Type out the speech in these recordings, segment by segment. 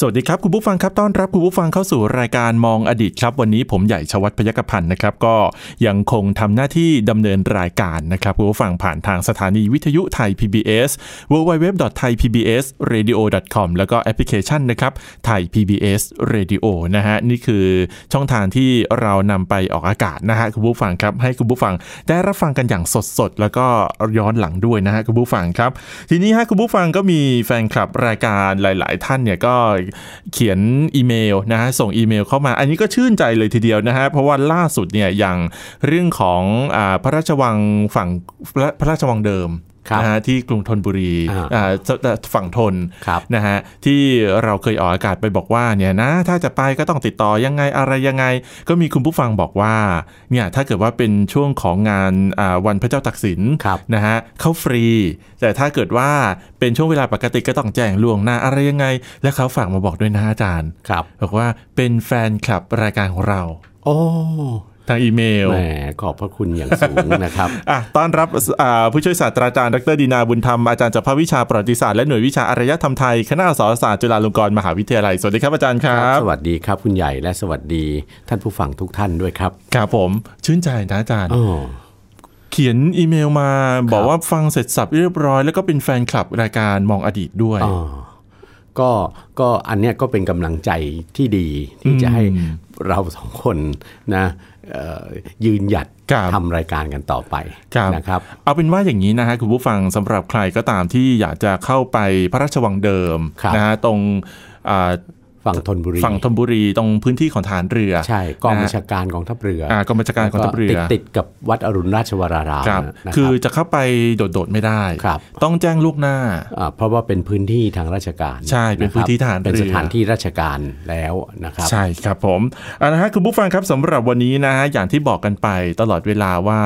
สวัสดีครับ คุณผู้ฟังครับต้อนรับคุณผู้ฟังเข้าสู่รายการมองอดีตครับ วันนี้ผมใหญ่ชวัฒนพยกพันธ์นะครับ ก็ยังคงทำหน้าที่ดำเนินรายการนะครับคุณผู้ฟังผ่านทางสถานีวิทยุไทย PBS www.thaipbsradio.com แล้วก็แอปพลิเคชันนะครับไทย PBS Radio นะฮะนี่คือช่องทางที่เรานำไปออกอากาศนะฮะคุณผู้ฟังครับให้คุณผู้ฟังได้รับฟังกันอย่างสดๆแล้วก็ย้อนหลังด้วยนะฮะคุณผู้ฟังครับ ทีนี้ฮะคุณผู้ฟังก็มีแฟนคลับรายการหลาย ๆ ท่านเนี่ยก็เขียนอีเมลนะฮะส่งอีเมลเข้ามา อันนี้ก็ชื่นใจเลยทีเดียวนะฮะเพราะว่าล่าสุดเนี่ยอย่างเรื่องของอพระราชวังฝั่งพระราชวังเดิม นะฮะที่กรุงธนบุรีอ่าอ่าฝั่งทนครับนะฮะที่เราเคยออกอากาศไปบอกว่าเนี่ยนะถ้าจะไปก็ต้องติดต่อยังไงอะไรยังไง ก็มีคุณผู้ฟังบอกว่าเนี่ยถ้าเกิดว่าเป็นช่วงของงานอ่าวันพระเจ้าตักสินครับนะฮะเข้าฟรี แต่ถ้าเกิดว่าเป็นช่วงเวลาปกติก็ต้องแจ้งล่วงหน้าอะไรยังไง และเขาฝากมาบอกด้วยนะอาจารย์ครับบอกว่าเป็นแฟนคลับรายการของเรา โอ้ ทางอีเมลแหมขอบพระคุณอย่างสูงนะครับอะต้อนรับอ่าผู้ช่วยศาสตราจารย์ดรดีนาบุญธรรม อาจารย์จากภาควิชาประวัติศาสตร์และหน่วยวิชาอารยธรรมไทย คณะอักษรศาสตร์จุฬาลงกรณ์มหาวิทยาลัย สวัสดีครับอาจารย์ครับ สวัสดีครับคุณใหญ่และสวัสดีท่านผู้ฟังทุกท่านด้วยครับ ครับผม ชื่นใจนะอาจารย์อ๋อเขียนอีเมลมาบอกว่าฟังเสร็จสับเรียบร้อย แล้วก็เป็นแฟนคลับรายการมองอดีตด้วยอ๋อก็ก็อันเนี้ยก็เป็นกำลังใจที่ดีที่จะให้เราสองคนนะเอ่อ ยืนหยัดครับทำรายการกันต่อไปครับนะครับ เอาเป็นว่าอย่างนี้นะฮะคุณผู้ฟังสำหรับใครก็ตามที่อยากจะเข้าไปพระราชวังเดิมครับนะฮะตรงอ่า ฝั่งธนบุรีฝั่งธนบุรีตรงพื้นที่ของฐานเรือ ใช่กองนะฮะบัญชาการกองทัพเรืออ่ากองบัญชาการกองทัพเรือ ติดติดกับวัดอรุณราชวรารามครับนะคือรับจะเข้าไปโดดๆไม่ได้ครับต้องแจ้งลูกหน้าอ่าเพราะว่าเป็นพื้นที่ทางราชการ ใช่เป็นพื้นที่ทหารเป็นเรือสถานที่ราชการแล้วนะครับใช่ครับผมเอาละฮะคุณผู้ฟังครับสำหรับวันนี้นะฮะอย่างที่บอกกันไปตลอดเวลาว่า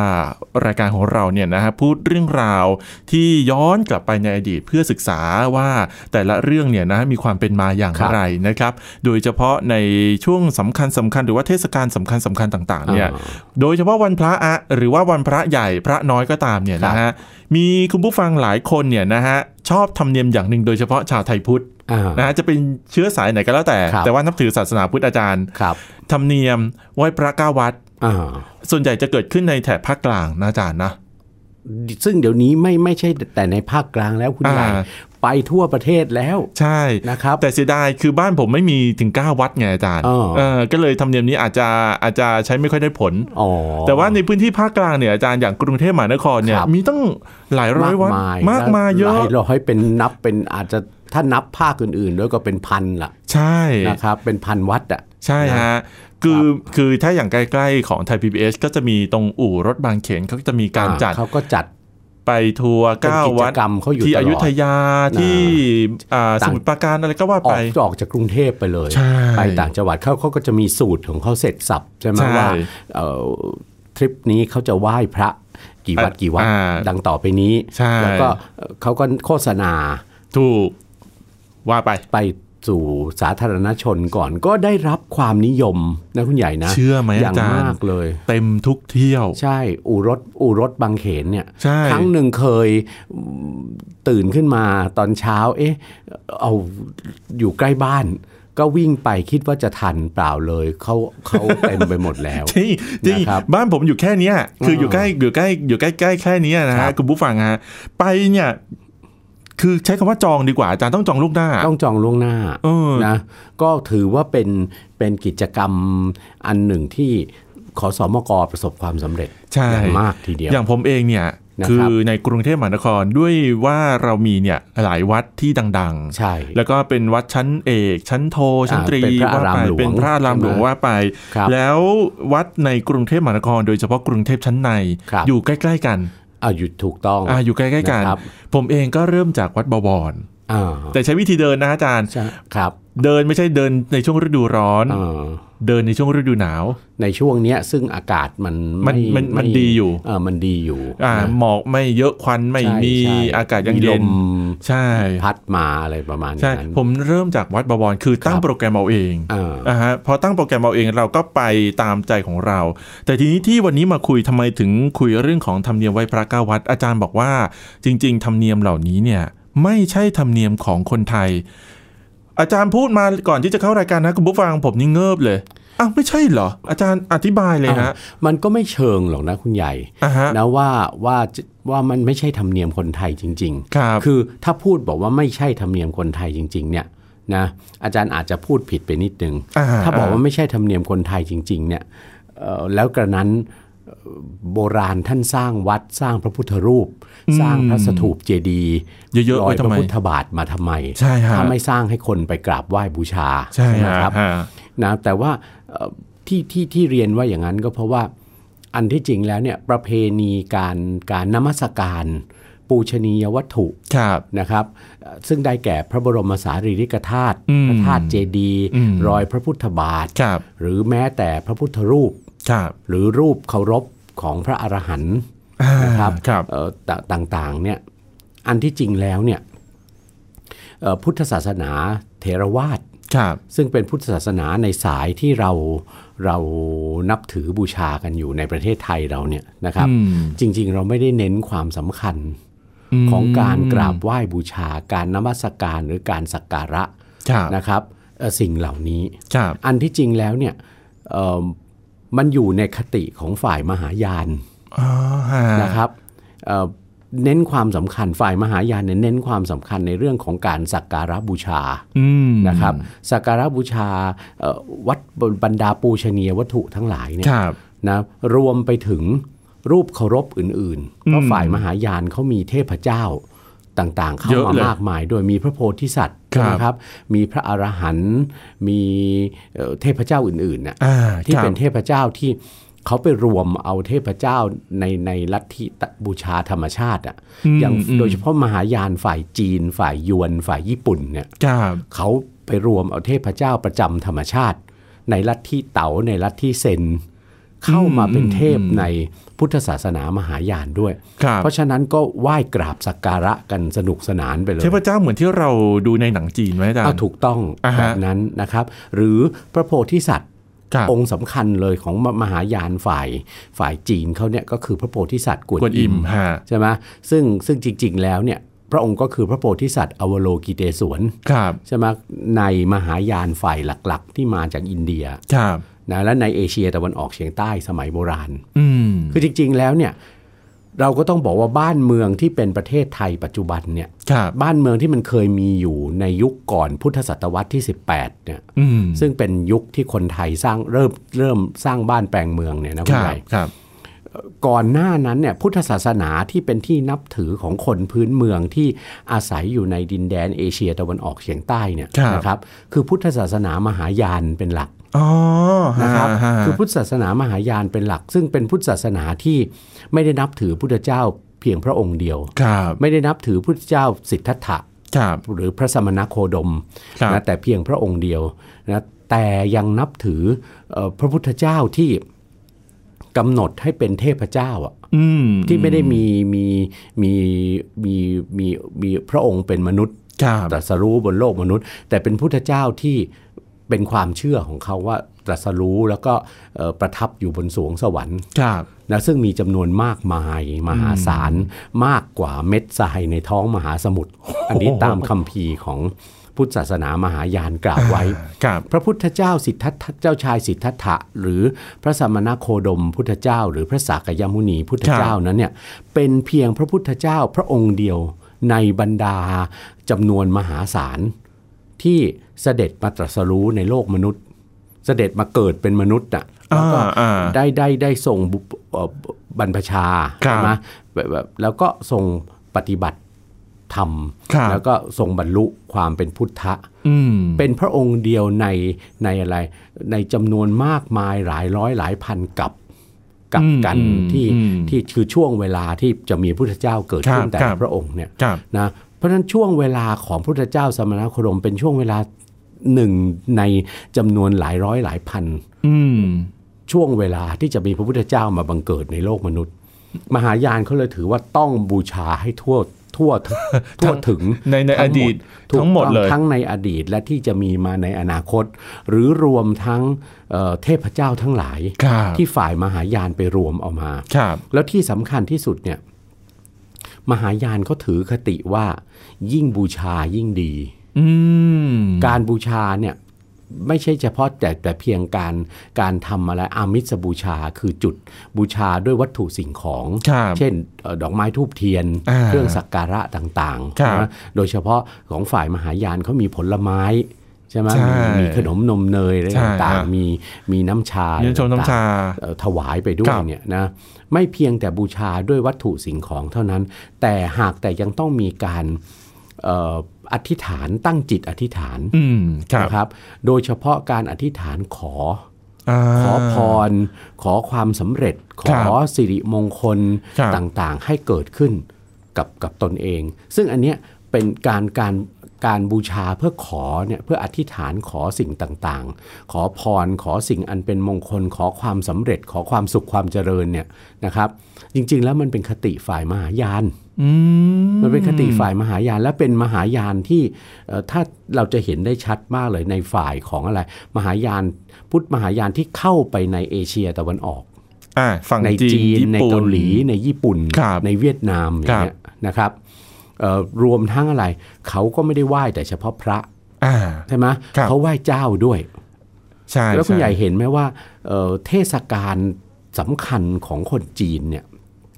รายการของเราเนี่ยนะฮะพูดเรื่องราวที่ย้อนกลับไปในอดีตเพื่อศึกษาว่าแต่ละเรื่องเนี่ยนะฮะมีความเป็นมาอย่างครับไรนะครับ โดยเฉพาะในช่วงสำคัญสำคัญหรือว่าเทศกาลสำคัญสำคัญต่างๆเนี่ยอ่าโดยเฉพาะวันพระอะหรือว่าวันพระใหญ่พระน้อยก็ตามเนี่ยนะฮะมีคุณผู้ฟังหลายคนเนี่ยนะฮะชอบธรรมเนียมอย่างหนึ่งโดยเฉพาะชาวไทยพุทธอ่านะฮะจะเป็นเชื้อสายไหนก็แล้วแต่ครับแต่ว่านับถือศาสนาพุทธอาจารย์ครับธรรมเนียมไหว้พระเก้าวัดอ่าส่วนใหญ่จะเกิดขึ้นในแถบภาคกลางนะอาจารย์นะซึ่งเดี๋ยวนี้ไม่ไม่ใช่แต่ในภาคกลางแล้วคุณใหญ่อ่า ไปทั่วประเทศแล้ว ใช่นะครับ แต่เสียดายคือบ้านผมไม่มีถึง 9 วัดไงอาจารย์อ๋อเออก็เลยธรรมเนียมนี้อาจจะอาจจะใช้ไม่ค่อยได้ผลอ๋อแต่ว่าในพื้นที่ภาคกลางเนี่ยอาจารย์อย่างกรุงเทพมหานครเนี่ยครับมีตั้งหลายร้อยวัดมากมายเยหอะลร้อยเป็นนับเป็นอาจจะถ้านับภาคอื่นๆ ด้วยก็เป็นพันละใช่นะครับเป็นพันวัดอะใช่ฮะคือคือถ้าอย่างใกล้ ๆ ของไทย PBS ก็จะมีตรงอู่รถบางเขนเขาก็จะมีการจัดเขาก็จัด ไปทัวร์เป็นเก้ากิจวัดกรรมเขาอยู่ที่ตลอดอยุธยาที่อ่าสต่างมุทรปราการอะไรก็ว่าอไปอกออกจากกรุงเทพไปเลยใช่ไปต่างจังหวัดเขาเขาก็จะมีสูตรของเขาเสร็จสับใช่ไหมใช่ว่าเอ่อทริปนี้เขาจะไหว้พระกี่วัดอะกี่วัดอ่าดังต่อไปนี้ใช่แล้วก็เอ่อเขาก็โฆษณาถูกว่าไปไป สู่สาธารณชนก่อนก็ได้รับความนิยมนะคุณใหญ่นะ เชื่อไหมอย่างอาจารย์มากเลย เต็มทุกเที่ยว ใช่ อู่รถอู่รถบางเขนเนี่ยใช่ครั้งหนึ่งเคยตื่นขึ้นมาตอนเช้า เอ๊ะ เอาอยู่ใกล้บ้านก็วิ่งไปคิดว่าจะทันเปล่าเลยเขาเขาเต็มไปหมดแล้วจริงจริงนะครับบ้านผมอยู่แค่เนี้ยคืออยู่ใกล้อยู่ใกล้อยู่ใกล้ใกล้แค่เนี้ยนะครัฮะบคุณผู้ฟังฮะไปเนี่ย คือใช้คำว่าจองดีกว่าอาจารย์ต้องจองลูกหน้า ต้องจองล่วงหน้าเออนะก็ถือว่าเป็นเป็นกิจกรรมอันหนึ่งที่ขอสมกประสบความสำเร็จใช่อย่างมากทีเดียว อย่างผมเองเนี่ยนะครับคือในกรุงเทพมหานครด้วยว่าเรามีเนี่ยหลายวัดที่ดังๆ ใช่ แล้วก็เป็นวัดชั้นเอกชั้นโท ชั้นตรีเป็นพระอารามว่ไปหลวงเป็นพระอารามหลวงใช่ไหมว่าไปครับแล้ววัดในกรุงเทพมหานคร โดยเฉพาะกรุงเทพชั้นในครับอยู่ใกล้ ๆ กัน อ่าอยู่ถูกต้องอ่าอยู่ใกล้ๆกันนะครับผมเองก็เริ่มจากวัดบวรอ่าแต่ใช้วิธีเดินนะอาจารย์ใช่ครับ เดินไม่ใช่เดินในช่วงฤดูร้อนเออเดินในช่วงฤดูหนาว ในช่วงเนี้ยซึ่งอากาศมันมันไมันมันไดีอยู่เออมันดีอยู่อ่านะหมอกไม่เยอะควันไม่ใช่มีใช่อากาศยังมีเย็ลนมใช่พัดมาอะไรประมาณใช่นั้นผมเริ่มจากวัดบวรคือตั้งครับโปรแกรมเอาเองเอออ่าฮะพอตั้งโปรแกรมเอาเองเราก็ไปตามใจของเรา แต่ทีนี้ที่วันนี้มาคุยทำไมถึงคุยเรื่องของธรรมเนียมไหว้พระเก้าวัด อาจารย์บอกว่าจริง ๆ ธรรมเนียมเหล่านี้เนี่ยไม่ใช่ธรรมเนียมของคนไทย อาจารย์พูดมาก่อนที่จะเข้ารายการนะคุณผู้ฟังผมนี่เงิบเลยอ้าวไม่ใช่เหรอ อาจารย์อธิบายเลยฮะ มันก็ไม่เชิงหรอกนะคุณใหญ่อ่าฮะนะว่าว่าว่ามันไม่ใช่ธรรมเนียมคนไทยจริงครับคือถ้าพูดบอกว่าไม่ใช่ธรรมเนียมคนไทยจริง ๆ เนี่ยนะอาจารย์อาจจะพูดผิดไปนิดนึงอ่าถ้าบอกว่าไม่ใช่ธรรมเนียมคนไทยจริง ๆ เนี่ยเอ่อแล้วกระนั้นเอ่อ โบราณท่านสร้างวัดสร้างพระพุทธรูป สร้างพระสถูปเจดีย์เยอะๆร้อไว้ยทำพระไมพุทธบาทมาทำไมใช่ฮะถ้าไม่สร้างให้คนไปกราบไหว้บูชาใช่ไหมฮะครับฮะนะแต่ว่าเอ่อที่ที่ที่เรียนว่าอย่างนั้นก็เพราะว่าอันที่จริงแล้วเนี่ยประเพณีการการนมัสการปูชนียวัตถุครับนะครับเอ่อซึ่งได้แก่พระบรมสารีริกธาตุอืมพระธาตุเจดีย์อืมรอยพระพุทธบาทครับหรือแม้แต่พระพุทธรูปครับ หรือรูปเคารพของพระอรหันต์อ่านะครับครับเอ่อตต่างๆเนี่ยอันที่จริงแล้วเนี่ยเอ่อพุทธศาสนาเทรวาสครับซึ่งเป็นพุทธศาสนาในสายที่เราเรานับถือบูชากันอยู่ในประเทศไทยเราเนี่ยนะครับอืมจริง ๆ เราไม่ได้เน้นความสำคัญมของการกราบไหว้บูชาการนมัสการหรือการสักการะครับนะครับเอ่อสิ่งเหล่านี้ครับอันที่จริงแล้วเนี่ยเอ่อ มันอยู่ในคติของฝ่ายมหายานอ๋อฮะนะครับเอ่อเน้นความสำคัญฝ่ายมหายานเนี่ยเน้นความสำคัญในเรื่องของการสักการะบูชาอืมนะครับสักการะบูชาเอ่อวัดบรรดาปูชนียวัตถุทั้งหลายเนี่ยครับนะรวมไปถึงรูปเคารพอื่นๆเพราะฝ่ายมหายานเขามีเทพเจ้า ต่างๆ เข้าเยอะมาเลยมากมาย โดยมีพระโพธิสัตว์ครับนะครับ มีพระอรหันต์มีเอ่อเทพเจ้าอื่นๆน่ะอ่าที่ครับเป็นเทพเจ้าที่เขาไปรวมเอาเทพเจ้าในในลัทธิบูชาธรรมชาติอะอืมอย่างอืมโดยเฉพาะมหายานฝ่ายจีน ฝ่ายยวน ฝ่ายญี่ปุ่นเนี่ยครับเขาไปรวมเอาเทพเจ้าประจำธรรมชาติ ในลัทธิเต๋าในลัทธิเซน เข้ามาเป็นเทพในพุทธศาสนามหายานด้วยครับเพราะฉะนั้นก็ไหว้กราบสักการะกันสนุกสนานไปเลย เทพเจ้าเหมือนที่เราดูในหนังจีนไหมอาจารเอาย์ถูกต้องอ่าฮะแบบนั้นนะครับ หรือพระโพธิสัตว์ครับองค์สำคัญเลยของมมหายานฝ่ายฝ่ายจีนเขาเนี่ยก็คือพระโพธิสัตว์กวนกวนอิอิมมฮะใช่ไหมซึ่งซึ่งจริง ๆ แล้วเนี่ยพระองค์ก็คือพระโพธิสัตว์อวโลกิเตศวนครับใช่ไหมในมหายานฝ่ายหลัก ๆ ที่มาจากอินเดียครับ นะและในเอเชียตะวันออกเฉียงใต้สมัยโบราณอืมคือจริง ๆ แล้วเนี่ยเราก็ต้องบอกว่าบ้านเมืองที่เป็นประเทศไทยปัจจุบันเนี่ยครับบ้านเมืองที่มันเคยมีอยู่ในยุคก่อนพุทธศตวรรษที่ 18เนี่ยอืมซึ่งเป็นยุคที่คนไทยสร้างเริ่มเริ่มสร้างบ้านแปลงเมืองเนี่ยนะคคุณรับใหญ่ครับก่อนหน้านั้นเนี่ยพุทธศาสนาที่เป็นที่นับถือของคนพื้นเมืองที่อาศัยอยู่ในดินแดนเอเชียตะวันออกเฉียงใต้เนี่ยครับนะครับคือพุทธศาสนามหายานเป็นหลักอ๋อ นะครับฮะคือพุทธศาสนามหายานเป็นหลัก ซึ่งเป็นพุทธศาสนาที่ไม่ได้นับถือพุทธเจ้าเพียงพระองค์เดียวครับไม่ได้นับถือพุทธเจ้าสิทธัตถะครับหรือพระสมณโคดมครับนะแต่เพียงพระองค์เดียวนะแต่ยังนับถือเอ่อพระพุทธเจ้าที่กำหนดให้เป็นเทพเจ้าอะอืมที่ไม่ได้มีมีมีมีมีมีพระองค์เป็นมนุษย์ครับตรัสรู้บนโลกมนุษย์ แต่เป็นพุทธเจ้าที่ เป็นความเชื่อของเขาว่าตรัสรู้แล้วก็เอ่อประทับอยู่บนสวงสวรรค์ครับนะซึ่งมีจำนวนมากมายมหาศาลมากกว่าเม็ดทรายในท้องมหาสมุทรอันนี้ตามคัมภีร์ของพุทธศาสนามหายานกล่าวไว้ครับพระพุทธเจ้าสิทธัตถะเจ้าชายสิทธัตถะหรือพระสมณโคดมพุทธเจ้า หรือพระสากยมุนีพุทธเจ้านั้นเนี่ยเป็นเพียงพระพุทธเจ้าพระองค์เดียวในบรรดาจำนวนมหาศาล ที่เสด็จมาตรัสรู้ในโลกมนุษย์ เสด็จมาเกิดเป็นมนุษย์น่ะแล้วก็อ่าอ่าได้ได้ได้ทรงบุเอ่อบรรพชาครับใช่ไหมแบบแบบแล้วก็ทรงปฏิบัติธรรมครับแล้วก็ทรงบรรลุความเป็นพุทธะอืมเป็นพระองค์เดียวในในอะไรในจำนวนมากมายหลายร้อยหลายพันกับกับอืมกันอืมที่อืมที่คือช่วงเวลาที่จะมีพุทธเจ้าเกิดขึ้นครับแต่ครัละบพระองค์เนี่ยครับนะเพ ราะฉะนั้นช่วงเวลาของพุทธเจ้าสมณโคดมเป็นช่วงเวลาหนึ่งในจำนวนหลายร้อยหลายพันอืมช่วงเวลาที่จะมีพระพุทธเจ้ามาบังเกิดในโลกมนุษย์ มหายานเขาเลยถือว่าต้องบูชาให้ทั่วทั่วทั่วถึงในในอดีตถูกทั้งหมดต้องเลยทั้งในอดีตและที่จะมีมาในอนาคต หรือรวมทั้งเอ่อเทพเจ้าทั้งหลายครับที่ฝ่ายมหายานไปรวมเอามาครับแล้วที่สำคัญที่สุดเนี่ย มหายานเขาถือคติว่า ยิ่งบูชายิ่งดีอืมการบูชาเนี่ยไม่ใช่เฉพาะแต่แต่เพียงการการทำอะไรอามิสบูชาคือจุดบูชาด้วยวัตถุสิ่งของครับเช่นเอ่อดอกไม้ทูบเทียนอ่าเครื่องสักการะต่างครับๆนะโดยเฉพาะของฝ่ายมหายานเขามีผลไม้ใช่ไหมใช่มีมีขนมนมเนยอะไรใช่ต่างฮะๆมีมีน้ำชาเนื้อชมน้ำชาเอ่อถวายไปด้วคยรับเนี่ยนะ ไม่เพียงแต่บูชาด้วยวัตถุสิ่งของเท่านั้น แต่หากแต่ยังต้องมีการเอ่ออธิษฐานตั้งจิตอธิษฐานอืมครับนะครับ โดยเฉพาะการอธิษฐานขอาขอพร ขอความสำเร็จขครัอบสิริมงคลครับต่างๆ ให้เกิดขึ้นกับกับตนเอง ซึ่งอันเนี้ยเป็นการการ การบูชาเพื่อขอเนี่ยเพื่ออธิษฐานขอสิ่งต่างๆ ขอพรขอสิ่งอันเป็นมงคล ขอความสำเร็จ ขอความสุขความเจริญเนี่ยนะครับ จริงๆแล้วมันเป็นคติฝ่ายมหายานอืมมันเป็นคติฝ่ายมหายานและเป็นมหายานที่เอ่อถ้าเราจะเห็นได้ชัดมากเลยในฝ่ายของอะไร มหายานพุทธมหายานที่เข้าไปในเอเชียตะวันออกอ่าฝั่งในจีจีนนญี่ในปุ่นเกาหลีในญี่ปุ่นครับในเวียดนามอย่างเงี้ยนะครับเอ่อ รวมทั้งอะไร เขาก็ไม่ได้ไหว้แต่เฉพาะพระอ่าใช่ไหมครับเขาไหว้เจ้าด้วยใช่แล้วคุณใหญ่ช่เห็นไหมว่าเอ่อเทศกาลสำคัญของคนจีนเนี่ย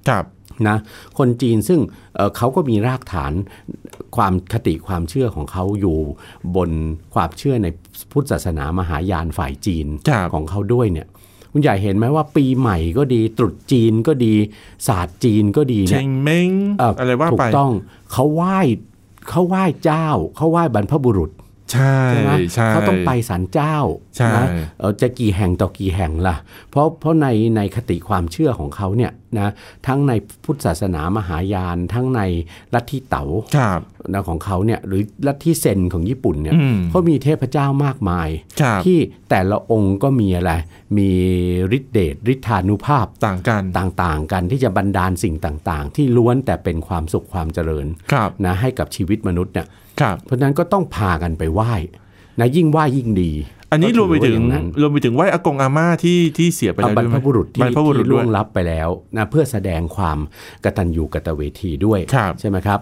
ครับนะคนจีนซึ่งเอ่อเขาก็มีรากฐานความคติความเชื่อของเขาอยู่บนความเชื่อในพุทธศาสนามหายานฝ่ายจีนครับของเขาด้วยเนี่ย คุณใหญ่เห็นไหมว่าปีใหม่ก็ดี ตรุษจีนก็ดีศาสตร์จีนก็ดีเชเนี่ยงเม้งเอะไรว่าถูไปกต้องเขาไหว้เขาไหว้เจ้าเขาไหว้บรรพบุรุษ ใช่ใช่ไหมใช่เขาต้องไปศาลเจ้าใช่นะเอ่อจะกี่แห่งต่อกี่แห่งล่ะ เพราะเพราะในในคติความเชื่อของเขาเนี่ยนะทั้งในพุทธศาสนามหายาน ทั้งในลัทธิเต๋าครับนะของเขาเนี่ยหรือลัทธิเซนของญี่ปุ่นเนี่ยอืมเขามีเทพเจ้ามากมายครับที่แต่ละองค์ก็มีอะไร มีฤทธิเดชฤทธานุภาพต่างกันต่างๆ กันที่จะบันดาลสิ่งต่างๆ ที่ล้วนแต่เป็นความสุขความเจริญครับนะให้กับชีวิตมนุษย์เนี่ยครับ เพราะฉะนั้นก็ต้องพากันไปไหว้นะยิ่งไหว้ยิ่งดี อันนี้รวมไปถึงก็ถือว่าอย่างนั้นรวมไปถึงไหว้อากงอาม่าที่ที่เสียไปแล้วบรด้รวยพไหมบุรุษที่บรรพบุรุษที่ด้ล่ววยงลับไปแล้วนะเพื่อแสดงความกตัญญูกตเวทีด้วยครับใช่ไหมครับ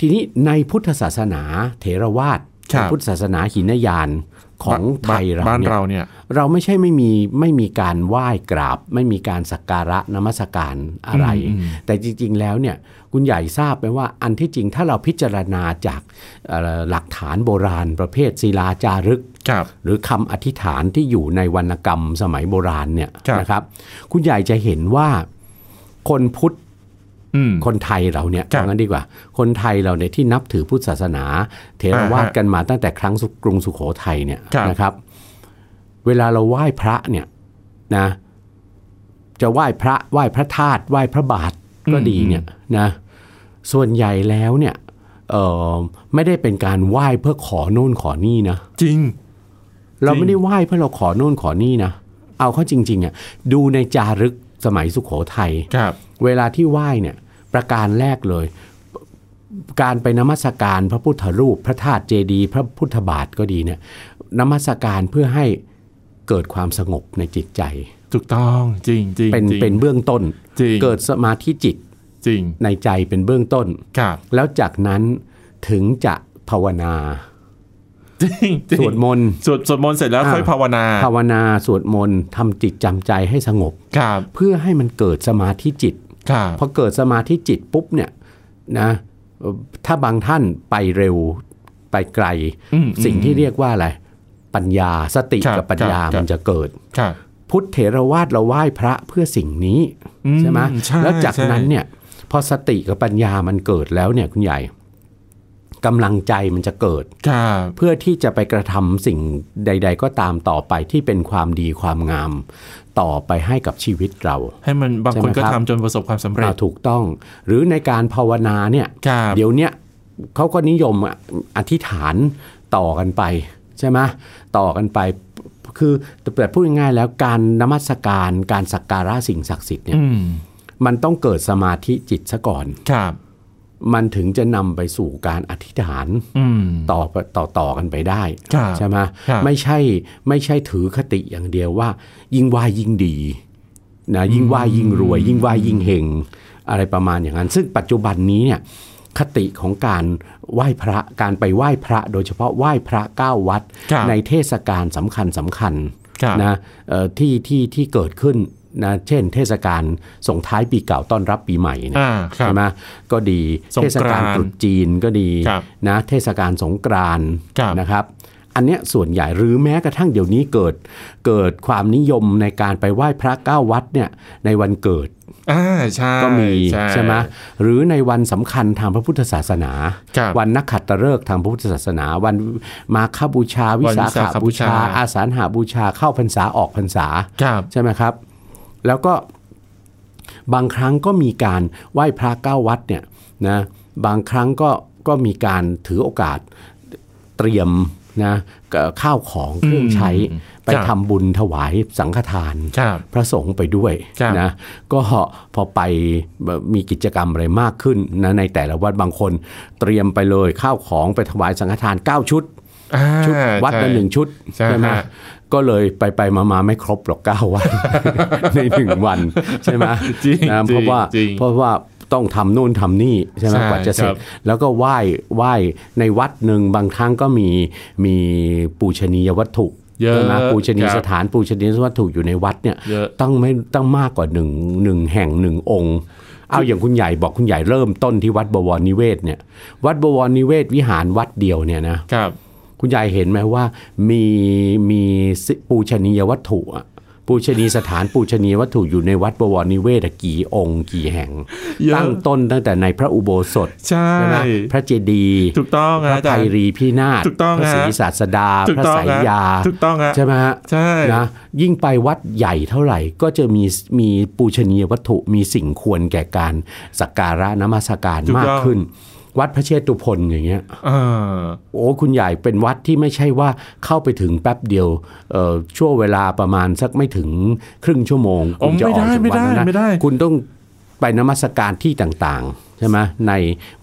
ทีนี้ในพุทธศาสนาเถรวาทครับพุทธศาสนาหินยานของไทยเราบ้านเนี่ย เราเนี่ยเราไม่ใช่ไม่มีไม่มีการไหว้กราบ ไม่มีการสักการะนมัสการอะไรอืมอืมแต่จริง ๆ แล้วเนี่ยคุณใหญ่ทราบไหมว่าอันที่จริงถ้าเราพิจารณาจากเอ่อหลักฐานโบราณประเภทศิลาจารึกครับหรือคำอธิษฐานที่อยู่ในวรรณกรรมสมัยโบราณเนี่ยครับนะครับ คุณใหญ่จะเห็นว่าคนพุทธอืมคนไทยเราเนี่ยครับเอางั้นดีกว่า คนไทยเราเนี่ยที่นับถือพุทธศาสนา เทรวาสอ่าฮะกันมาตั้งแต่ครั้งสุกรุงสุโขทัยเนี่ยครับนะครับ เวลาเราไหว้พระเนี่ยนะจะไหว้พระไหว้พระธาตุไหว้พระบาทก็ดีเนี่ยนะส่วนใหญ่แล้วเนี่ยเออไม่ได้เป็นการไหว้เพื่อขอโน่นขอนี่นะ จริง เราไม่ได้ไหว้เพื่อเราขอโน่นขอนี่นะ เอาเข้าจริงๆอะดูในจารึกสมัยสุขโขทัยครับเวลาที่ไหว้เนี่ย ประการแรกเลย การไปนมัสการพระพุทธรูป พระธาตุเจดีย์พระพุทธบาทก็ดีเนี่ยนมัสการเพื่อให้ เกิดความสงบในจิตใจ ถูกต้องจริงจริงเป็นจริงเป็นเบื้องต้นจริงเกิดสมาธิจิตจริงในใจเป็นเบื้องต้นครับแล้วจากนั้นถึงจะภาวนาจริงจริงสวดมนต์สวดสวดมนต์เสร็จแล้วอ่าค่อยภาวนา ภาวนาสวดมนต์ทำจิตจำใจให้สงบครับเพื่อให้มันเกิดสมาธิจิตครับพอเกิดสมาธิจิตปุ๊บเนี่ยนะเอ่อถ้าบางท่านไปเร็วไปไกลอืมสิ่งที่เรียกว่าอะไร ปัญญาสติครับกับปัญญาครับมันจะเกิดครับพุทธเถรวาทเราไหว้พระเพื่อสิ่งนี้อืใช่ไหมใช่แล้วจากใช่นั้นเนี่ยพอสติกับปัญญามันเกิดแล้วเนี่ยคุณใหญ่กำลังใจมันจะเกิดครับเพื่อที่จะไปกระทำสิ่งใด ๆ ก็ตามต่อไปที่เป็นความดีความงาม ต่อไปให้กับชีวิตเรา ให้มันบางใช่คนไหมก็ครับทำจนประสบความสำเร็จอ่าถูกต้อง หรือในการภาวนาเนี่ยครับเดี๋ยวเนี้ยเขาก็นิยมอะอธิษฐานต่อกันไป ใช่ไหมต่อกันไปคือแต่พูดง่ายๆแล้วการนมัสการการสักการะสิ่งศักดิ์สิทธิ์เนี่ยอืมมันต้องเกิดสมาธิจิตซะก่อนครับ มันถึงจะนำไปสู่การอธิษฐานอืมต่อต่อต่อกันไปได้ครับใช่ไหมครับไม่ใช่ไม่ใช่ถือคติอย่างเดียวว่า ยิ่งไหว่ายิ่งดีนะยิ่งไหว่ายิ่งรวย ยิ่งไหว่ายิ่งเฮงอะไรประมาณอย่างนั้น ซึ่งปัจจุบันนี้เนี่ย คติของการไหว้พระการไปไหว้พระ โดยเฉพาะไหว้พระเก้าวัดครับในเทศกาลสำคัญสำคัญครับนะเอ่อที่ที่ที่เกิดขึ้นนะเช่น เทศกาลส่งท้ายปีเก่าต้อนรับปีใหม่เนี่ยอ่าครับใช่ไหมก็ดีสงเทศกรานต์กาลตรุษจีนก็ดีครับนะเทศกาลสงกรานต์ครับนะครับ อันเนี้ยส่วนใหญ่หรือแม้กระทั่งเดี๋ยวนี้เกิด เกิดความนิยมในการไปไหว้พระเก้าวัดเนี่ยในวันเกิด อ่าใช่ก็มีใช่ใช่ไหมหรือในวันสำคัญทางพระพุทธศาสนาครับวันนักขัตฤกษ์ทางพระพุทธศาสนา วันมาฆบูชา วิวันสาวิสาขขบูบูชาชา อาสาฬหาบูชาเข้าพรรษาออกพรรษาครับใช่ไหมครับ แล้วก็บางครั้งก็มีการไหว้พระเก้าวัดเนี่ยนะบางครั้งก็ก็มีการถือโอกาสเตรียมนะเอ่อข้าวของเครื่องใช้อืมไปครับทำบุญถวายสังฆทานครับพระสงฆ์ไปด้วยครับนะก็พอไปมีกิจกรรมอะไรมากขึ้นนะในแต่ละวัดบางคนเตรียมไปเลยข้าวของไปถวายสังฆทาน 9 ชุดอ่าชุดวัดละใช่หนึ่งชุดใช่ไหมฮะก็เลยไปไปมามาไม่ครบหรอกเก้าวัน ในหนึ่งวันใช่ไหมจริงนะจเพริงราะว่าจริงเพราะว่าต้องทำนู่นทำนี่ใช่ไหมใช่กว่าจะเสร็คจรับแล้วก็ไหว้ไหว้ในวัดหนึ่งบางครั้งก็มีมีปูชนียวัตถุ เยอะใช่ไหมปูชนียครับสถานปูชนียวัตถุอยู่ในวัดเนี่ยเยอะต้องไม่ต้องมากกว่าหนึ่งหนึ่งแห่งหนึ่งองค์เอาอย่างคุณใหญ่บอกคุณใหญ่เริ่มต้นที่วัดบวรนิเวศเนี่ย วัดบวรนิเวศวิหารวัดเดียวเนี่ยนะครับ คุณใหญ่เห็นไหมว่ามีมีสิปูชนียวัตถุอะ ปูชนียสถานปูชนียวัตถุอยู่ในวัดบวรนิเวศอะกี่องค์กี่แห่งเยอะตั้งต้นตั้งแต่ในพระอุโบสถใช่ใช่ไหมพระเจดีย์ถูกต้องพฮะระอาไทจารย์รีพินาศถูกต้องพระศรีฮะศาสดาถูกพระต้องสายฮะยาถูกต้องฮะใช่ไหมฮะใช่นะยิ่งไปวัดใหญ่เท่าไหร่ก็จะมีมีปูชนียวัตถุมีสิ่งควรแก่การสักการะนมัสการถูกมากต้องขึ้น วัดพระเชตุพนอย่างเงี้ยอ่าโอ้คุณใหญ่เป็นวัดที่ไม่ใช่ว่าเข้าไปถึงแป๊บเดียวเอ่อช่วงเวลาประมาณสักไม่ถึงครึ่งชั่วโมงอ๋อคุณจะออกจากไม่วัดได้นั้นไม่ได้ คุณต้องไปนมัสการที่ต่างๆ ใช่ไหมใน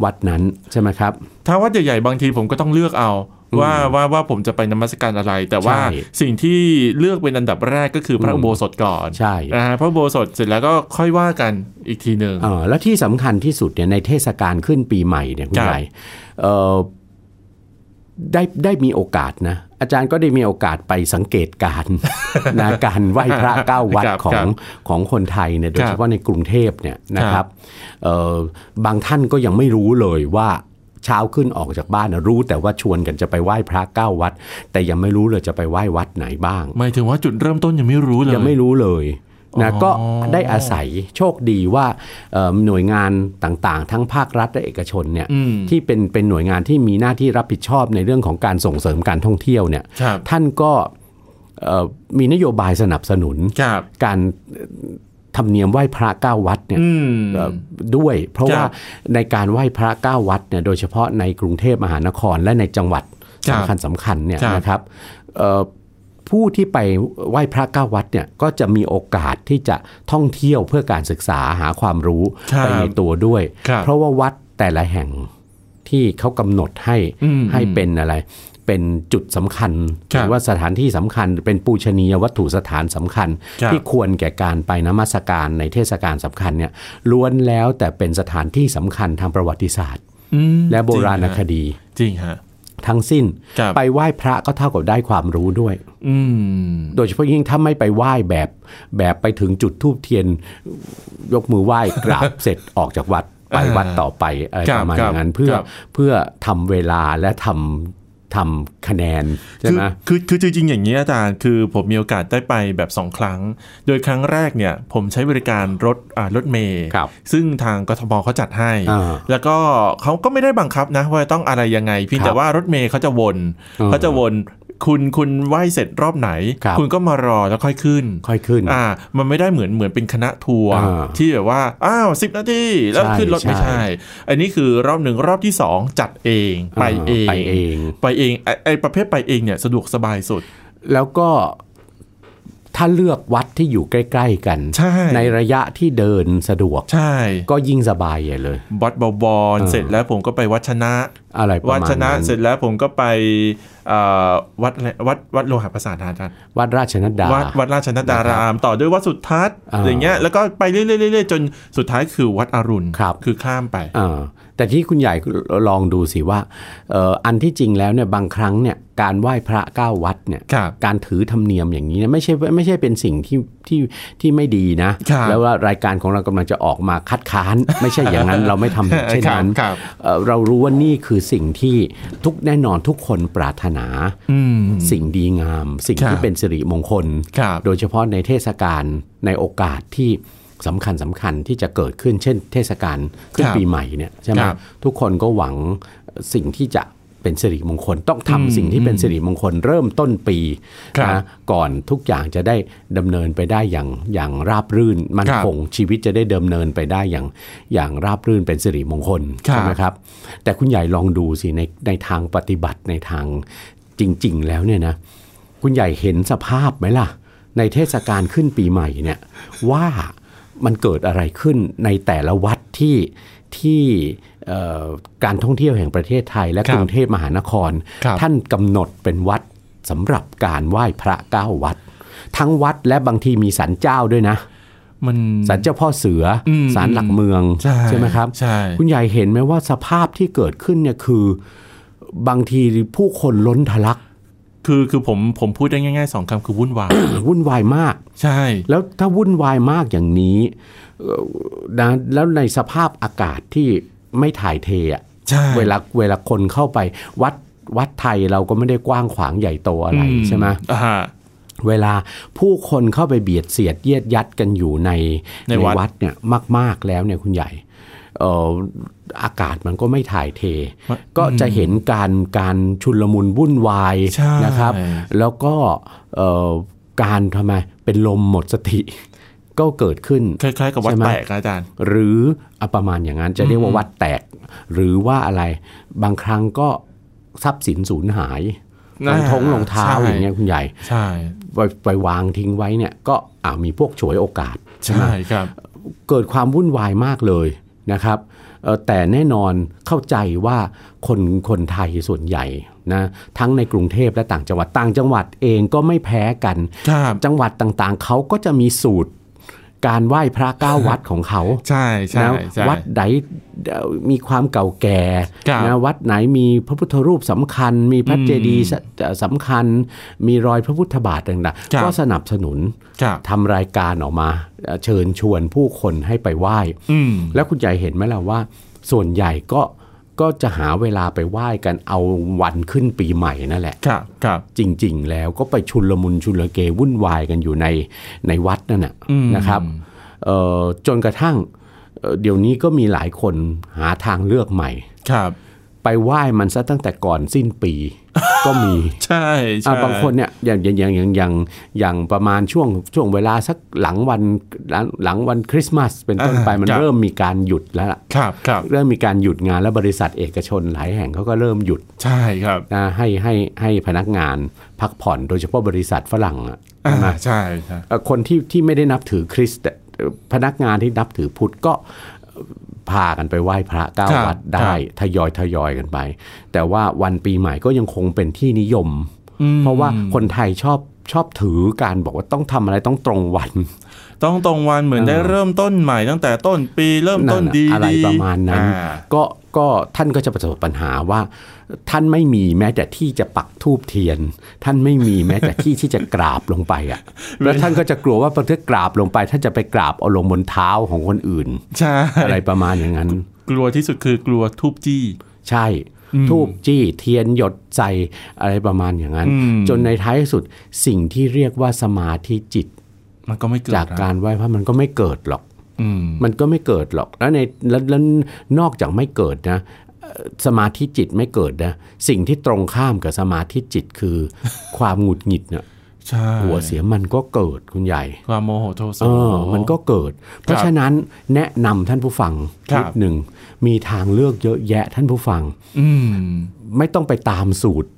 วัดนั้นใช่ไหมครับ ถ้าวัดใหญ่ๆบางทีผมก็ต้องเลือกเอา ว่าว่าว่าผมจะไปนมัสการอะไร แต่ว่าใช่สิ่งที่เลือกเป็นอันดับแรกก็คือพระอุโบสถก่อนใช่อ่าพระอุโบสถเสร็จแล้วก็ค่อยว่ากันอีกทีหนึ่งเออแล้วที่สำคัญที่สุดเนี่ยในเทศกาลขึ้นปีใหม่เนี่ยคุณครับใหญ่เอ่อได้ได้มีโอกาสนะอาจารย์ก็ได้มีโอกาสไปสังเกตการณ์นะการไหว้พระเก้าวัดครับขอครังบของคนไทยเนี่ยโดยครับเฉพาะในกรุงเทพเนี่ยนะคครัรับบเอ่อบางท่านก็ยังไม่รู้เลยว่า เช้าขึ้นออกจากบ้านนะรู้แต่ว่าชวนกันจะไปไหว้พระเก้าวัด แต่ยังไม่รู้เลยจะไปไหว้วัดไหนบ้าง หมายถึงว่าจุดเริ่มต้นยังไม่รู้เลยยังไม่รู้เลยนะอ๋อก็ได้อาศัยโชคดีว่าเอ่อหน่วยงานต่างๆ ทั้งภาครัฐและเอกชนเนี่ยอืมที่เป็นเป็นหน่วยงานที่มีหน้าที่รับผิดชอบในเรื่องของการส่งเสริมการท่องเที่ยวเนี่ยครับท่านก็เอ่อมีนโยบายสนับสนุนครับการ ธรรมเนียมไหว้พระเก้าวัดเนี่ยอืมเอ่อด้วย เพราะครับว่าในการไหว้พระเก้าวัดเนี่ยโดยเฉพาะในกรุงเทพมหานครและในจังหวัดครับสำคัญสำคัญเนี่ยครับนะครับเอ่อผู้ที่ไปไหว้พระเก้าวัดเนี่ยก็จะมีโอกาสที่จะท่องเที่ยวเพื่อการศึกษาหาความรู้ครับไปในตัวด้วยครับเพราะว่าวัดแต่ละแห่ง ที่เขากำหนดให้อืมให้เป็นอะไร เป็นจุดสำคัญหครับรือว่าสถานที่สำคัญ เป็นปูชนียวัตถุสถานสำคัญครับที่ควรแก่การไปนมัสการในเทศกาลสำคัญเนี่ยล้วนแล้วแต่เป็นสถานที่สำคัญทางประวัติศาสตร์อืมและโบราณคดีจริงฮะทั้งสิ้นครับไปไหว้พระก็เท่ากับได้ความรู้ด้วยอืมโดยเฉพาะยิ่งถ้าไม่ไปไหว้แบบ แบบไปถึงจุดทูบเทียน ยกมือไหว้กราบเสร็จออกจากวัด ไปอ่าวัดต่อไปอะไรครับประมาณคอรับย่างนั้นเพื่อครับเพื่อทำเวลาและทำทำคะแนนใช่คือไหมคือคือจริงๆอย่างนี้อาจารย์คือผมมีโอกาสได้ไปแบบสองครั้ง โดยครั้งแรกเนี่ยผมใช้บริการรถอ่ารถเมย์ครับซึ่งทางกทมเขาจัดให้อ่าแล้วก็เขาก็ไม่ได้บังคับนะว่าต้องอะไรยังไงเพียงครับแต่ว่ารถเมย์เขาจะวนอ่าเขาจะวน คุณคุณไหว้เสร็จรอบไหนครับณก็มารอแล้วค่อยขึ้น ค่อยขึ้น อ่า มันไม่ได้เหมือนเหมือนเป็นคณะทัวร์อ่าที่แบบว่าอ้าวสิบนาทีแล้วใช่ขึ้นรถไม่ใช่ใช่ อันนี้คือรอบหนึ่งรอบที่สองจัดเองไปเองไปเองไปเองไอ้ไอประเภทไปเองเนี่ยสะดวกสบายสุด แล้วก็ ถ้าเลือกวัดที่อยู่ใกล้ ๆ กันใช่ระยะที่เดินสะดวก ใช่ ก็ยิ่งสบายใหญ่เลย วัดบวรเออเสร็จแล้วผมก็ไปวัดชนะ อะไรประวัดมาณชนะนั้นเสร็จแล้วผมก็ไปเอ่อวัดอะไรวัดวัดโลหะประสาทอาจารย์วัดราชนัดดาวัดวัดราชนัดดาราม ต่อด้วยวัดสุทัศน์อ่าอย่างเงี้ยแล้วก็ไปเรื่อยๆเรื่อยๆจนสุดท้ายคือวัดอรุณครับคือข้ามไปเอ่อ แต่ที่คุณใหญ่ลองดูสิว่าเอ่ออันที่จริงแล้วเนี่ยบางครั้งเนี่ยการไหว้พระเก้าวัดเนี่ยครับการถือธรรมเนียมอย่างนี้เนี่ยไม่ใช่ไม่ใช่เป็นสิ่งที่ที่ที่ไม่ดีนะครับแล้วว่ารายการของเรากำลังจะออกมาคัดค้าน ไม่ใช่อย่างนั้นเราไม่ทำเช่นนั้นครับเอ่อเรารู้ว่านี่คือสิ่งที่ทุกแน่นอนทุกคนปรารถนาอืมสิ่งดีงาม สิ่งครับที่เป็นสิริมงคลครับโดยเฉพาะในเทศกาลในโอกาสที่ สำคัญสำคัญที่จะเกิดขึ้นเช่น เทศกาลขึ้นครับปีใหม่เนี่ยใช่ไหมครับทุกคนก็หวังสิ่งที่จะเป็นสิริมงคลต้องทำอืมสิ่งที่เป็นสิริมงคลเริ่มต้นปีครับนะก่อนทุกอย่างจะได้ดำเนินไปได้อย่างอย่างราบรื่นมั่นครับคงชีวิตจะได้ดำเนินไปได้อย่างอย่างราบรื่นเป็นสิริมงคลครับใช่ไหมครับ แต่คุณใหญ่ลองดูสิในในทางปฏิบัติในทางจริง ๆ แล้วเนี่ยนะคุณใหญ่เห็นสภาพไหมล่ะ ในเทศกาลขึ้นปีใหม่เนี่ยว่า มันเกิดอะไรขึ้นในแต่ละวัดที่ที่เอ่อการท่องเที่ยวแห่งประเทศไทย และครับกรุงเทพมหานครครับท่านกำหนดเป็นวัดสำหรับการไหว้พระเก้าวัด ทั้งวัดและบางทีมีศาลเจ้าด้วยนะมันศาลเจ้าพ่อเสืออมศาลหลักเมืองใช่ไหมครับใช่คุณใหญ่เห็นไหมว่าสภาพที่เกิดขึ้นเนี่ยคือบางทีผู้คนล้นทะลัก คือคือผมผมพูดได้ง่ายๆสองคำคือวุ่นวาย วุ่นวายมาก ใช่ แล้วถ้าวุ่นวายมากอย่างนี้เอ่อนะแล้วในสภาพอากาศที่ไม่ถ่ายเทอะใช่เวลาเวลาคนเข้าไปวัดวัดไทยเราก็ไม่ได้กว้างขวางใหญ่โตอะไรใช่ไหมอ่าเวลาผู้คนเข้าไปเบียดเสียดเยียดยัดกันอยู่ในในวัดเนี่ยมาก ๆแล้วเนี่ยคุณใหญ่เอ่ออากาศมันก็ไม่ถ่ายเทมันก็จะเห็นการการชุลมุนวุ่นวายใช่นะครับ แล้วก็เอ่อการทำไมเป็นลมหมดสติก็เกิดขึ้นคล้ายๆกับวัดใช่ไหมแตกนะอาจารย์ หรืออะประมาณอย่างนั้นจะเรียกว่าวัดแตก หรือว่าอะไรบางครั้งก็ทรัพย์สินสูญหายรองทงรองเท้าใช่อย่างเงี้ยคุณใหญ่ใช่ไปไปวางทิ้งไว้เนี่ยก็อ่ามีพวกฉวยโอกาสใช่ไหมใช่ครับ เกิดความวุ่นวายมากเลย นะครับเอ่อแต่แน่นอนเข้าใจว่าคนคนไทยส่วนใหญ่นะทั้งในกรุงเทพและต่างจังหวัดต่างจังหวัดเองก็ไม่แพ้กันครับจังหวัดต่างๆ เขาก็จะมีสูตร การไหว้พระเก้าวัดของเขา ใช่ใช่นะใช่วัดไหนเอ่อมีความเก่าแก่ครับนะวัดไหนมีพระพุทธรูปสำคัญ มีพระอืมเจดีย์สสำคัญ มีรอยพระพุทธบาทต่างครับๆก็สนับสนุนครับทำรายการออกมาเอ่อเชิญชวนผู้คนให้ไปไหว้อืมแล้วคุณใหญ่เห็นไหมล่ะว่า ส่วนใหญ่ก็ ก็จะหาเวลาไปไหว้กันเอาวันขึ้นปีใหม่นั่นแหละครับครับจริง ๆ แล้วก็ไปชุนลมุนชุนละเกวุ่นวายกันอยู่ในในวัดนั่นนะอืมนะครับเอ่อจนกระทั่งเอ่อเดี๋ยวนี้ก็มีหลายคนหาทางเลือกใหม่ครับ ไปไหว้มันซะตั้งแต่ก่อนสิ้นปี ก็มี ใช่อะใช่บางคนเนี่ยอย่างอย่างอย่างอย่างอย่างอย่างประมาณช่วงช่วงเวลาสักหลังวันหลังหลังวันคริสต์มาสเป็นต้นไปมันเริ่มมีการหยุดแล้วล่ะครับครับเริ่มมีการหยุดงานแล้วบริษัทเอกชนหลายแห่งเขาก็เริ่มหยุดใช่ครับนะให้ให้ให้พนักงานพักผ่อนโดยเฉพาะบริษัทฝรั่งอะอ่าใช่ไหมใช่ใช่เอ่อคนที่ที่ไม่ได้นับถือคริสต์เอ่อพนักงานที่นับถือพุทธก็เอ่อ พากันไปไหว้พระเก้าครับวัดได้ทยอยทยอยกันไป แต่ว่าวันปีใหม่ก็ยังคงเป็นที่นิยมอืมเพราะว่าคนไทยชอบชอบถือการบอกว่าต้องทำอะไรต้องตรงวัน ต้องตรงวันเหมือนเออได้เริ่มต้นใหม่ตั้งแต่ต้นปีเริ่มต้นนั่นน่ะดีอะไรดีประมาณนั้นอ่าก็ก็ท่านก็จะประสบปัญหาว่า ท่านไม่มีแม้แต่ที่จะปักทูบเทียน ท่านไม่มีแม้แต่ที่ที่จะกราบลงไปอะแล้วท่านก็จะกลัวว่าพอท่านกราบลงไปท่านจะไปกราบเอาลงบนเท้าของคนอื่นใช่อะไรประมาณอย่างนั้น กลัวที่สุดคือกลัวทุบจี้ ใช่ทูบจี้เทียนหยดใจอะไรประมาณอย่างนั้นอืมจนในท้ายที่สุดสิ่งที่เรียกว่าสมาธิจิต มันก็ไม่เกิดจากนะการไหว้พระมันก็ไม่เกิดหรอกอืมมันก็ไม่เกิดหรอก แล้วในแล้วแล้วนอกจากไม่เกิดนะเอ่อสมาธิจิตไม่เกิดนะ สิ่งที่ตรงข้ามกับสมาธิจิตคือความหงุดหงิดเนี่ยใช่หัวเสียมันก็เกิดคุณใหญ่ ความโมโหโทโสเออมันก็เกิด เพราะฉะนั้นแนะนำท่านผู้ฟังครับนิดหนึ่งมีทางเลือกเยอะแยะท่านผู้ฟังอืมไม่ต้องไปตามสูตร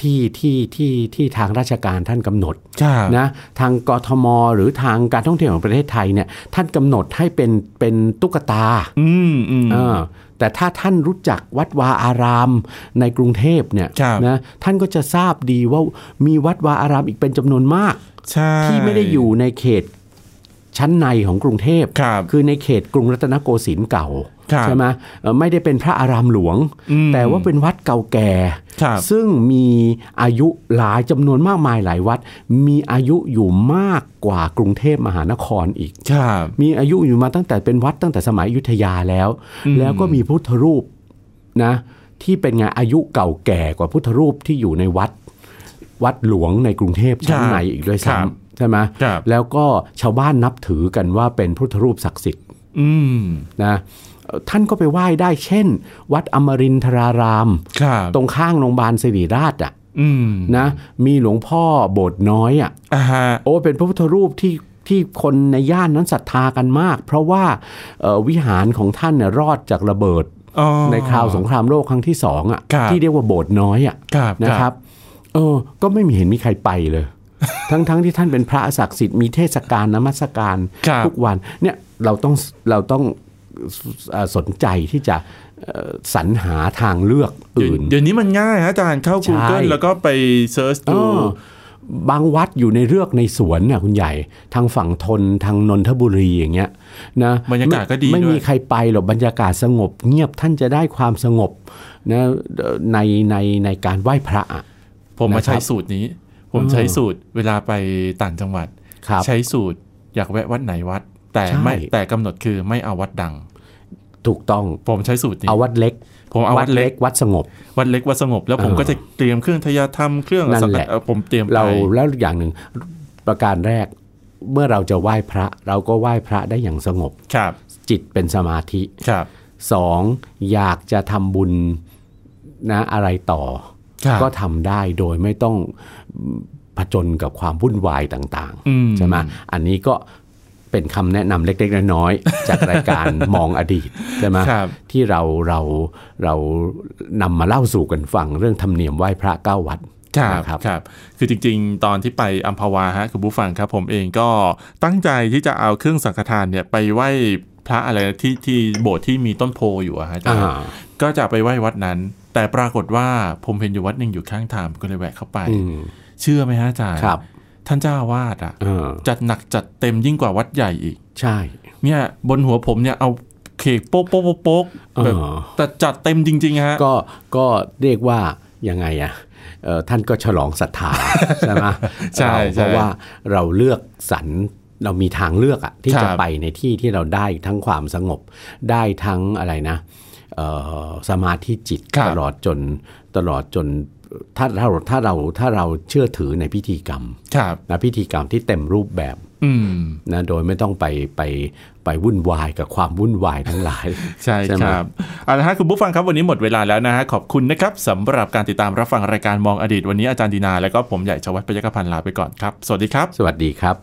ที่ที่ที่ที่ทางราชการท่านกำหนดครับนะทางกทม หรือทางการท่องเที่ยวของประเทศไทยเนี่ยท่านกำหนดให้เป็นเป็นตุ๊กตาอืมอืมเออแต่ถ้าท่านรู้จักวัดวาอารามในกรุงเทพเนี่ยครับนะท่านก็จะทราบดีว่ามีวัดวาอารามอีกเป็นจำนวนมากใช่ที่ไม่ได้อยู่ในเขตชั้นในของกรุงเทพครับคือในเขตกรุงรัตนโกสินทร์เก่าครับ ใช่ไหมเอ่อไม่ได้เป็นพระอารามหลวงอืมแต่ว่าเป็นวัดเก่าแก่ครับซึ่งมีอายุหลายจำนวนมากมายหลายวัด มีอายุอยู่มากกว่ากรุงเทพมหานครอีกครับมีอายุอยู่มาตั้งแต่เป็นวัดตั้งแต่สมัยอยุธยาแล้วอืมแล้วก็มีพุทธรูปนะที่เป็นไงอายุเก่าแก่กว่าพุทธรูปที่อยู่ในวัดวัดหลวงในกรุงเทพชั้นในอีกด้วยครับซ้ำใช่ไหมครับแล้วก็ชาวบ้านนับถือกันว่าเป็นพุทธรูปศักดิ์สิทธิ์อืมนะเอ่อ ท่านก็ไปไหว้ได้เช่น วัดอมรินทรารามครับตรงข้างโรงพยาบาลศิริราชอะอืมนะมีหลวงพ่อโบสถ์น้อยอะอ่าฮะโอ้เป็นพระพุทธรูปที่ที่คนในย่านนั้นศรัทธากันมาก เพราะว่าเอ่อวิหารของท่านเนี่ยรอดจากระเบิดอ๋อในคราวสงครามโลกครั้งที่สองอะครับที่เรียกว่าโบสถ์น้อยอะครับนะครับเออก็ไม่มีเห็นมีใครไปเลย ทั้งทั้งที่ท่านเป็นพระศักดิ์สิทธิ์มีเทศกาลนมัสการครับทุกวันเนี่ยเราต้องเราต้องเอ่อ สนใจที่จะเอ่อสรรหาทางเลือกเดี๋ยวอื่น เดี๋ยวนี้มันง่ายฮะอาจารย์เข้าใช่ Google แล้วก็ไปเซิร์ชเอดูอบางวัดอยู่ในเรือกในสวนน่ะคุณใหญ่ ทางฝั่งทนทางนนทบุรีอย่างเงี้ยนะบรรยากาศก็ดีไม่ด้วยมีใครไปหรอกบรรยากาศสงบ เงียบท่านจะได้ความสงบนะในในในการไหว้พระอะผมมานะครับใช้สูตรนี้ ผมใช้สูตรเวลาไปต่างจังหวัดครับใช้สูตรอยากแวะวัดไหนวัด แต่ใช่ไม่แต่กำหนดคือไม่เอาวัดดัง ถูกต้องผมใช้สูตรนี้เอาวัดเล็ก ผมเอาวัดเล็กวัดสงบ วัดเล็กวัดสงบ แล้วผมเออก็จะเตรียมเครื่องทยธรรมเครื่องนั่นสังแหฆละเอ่อผมเตรียมไปเราแล้วอย่างหนึ่งประการแรกเมื่อเราจะไหว้พระ เราก็ไหว้พระได้อย่างสงบครับ จิตเป็นสมาธิครับสองอยากจะทำบุญนะอะไรต่อครับก็ทำได้โดยไม่ต้องผจญกับความวุ่นวายต่างอืมๆใช่ไหมอันนี้ก็ เป็นคำแนะนำเล็กๆน้อยๆจากรายการมองอดีตใช่ไหมครับที่เราเราเรานำมาเล่าสู่กันฟังเรื่องธรรมเนียมไหว้พระเก้าวัดครับนะครับครับคือจริงๆ ตอนที่ไปอัมพวาฮะคุณผู้ฟังครับ ผมเองก็ตั้งใจที่จะเอาเครื่องสังฆทานเนี่ยไปไหว้พระอะไรที่ที่โบสถ์ที่มีต้นโพอยู่อะฮะอาจารย์อ่าก็จะไปไหว้วัดนั้น แต่ปรากฏว่าผมเห็นอยู่วัดหนึ่งอยู่ข้างทางผมก็เลยแวะเข้าไปอืมเชื่อไหมฮะอาจารย์ครับ ท่านเจ้าอาวาสอะเออจัดหนักจัดเต็มยิ่งกว่าวัดใหญ่อีก ใช่ เนี่ยบนหัวผมเนี่ยเอาเค้กโป๊กโป๊กโป๊กโป๊กแบบเออแต่จัดเต็มจริงๆฮะก็ก็เรียกว่ายังไงอะเอ่อท่านก็ฉลองศรัทธาใช่ไหมใช่เราใช่เพราะว่าเราเลือกสรรเรามีทางเลือกอะที่ครับจะไปในที่ที่เราได้ทั้งความสงบ ได้ทั้งอะไรนะเอ่อสมาธิจิตครับตลอดจนตลอดจน ถ้าเราถ้าเราถ้าเราเชื่อถือในพิธีกรรมครับนะพิธีกรรมที่เต็มรูปแบบอืมนะโดยไม่ต้องไปไปไปวุ่นวายกับความวุ่นวายทั้งหลาย ใช่ใช่ไหมครับเอาละฮะคุณผู้ฟังครับวันนี้หมดเวลาแล้วนะฮะขอบคุณนะครับสำหรับการติดตามรับฟังรายการมองอดีตวันนี้อาจารย์ดีนา และก็ผมใหญ่ชวัฒน์ปยกพันธ์ลาไปก่อนครับ สวัสดีครับ สวัสดีครับ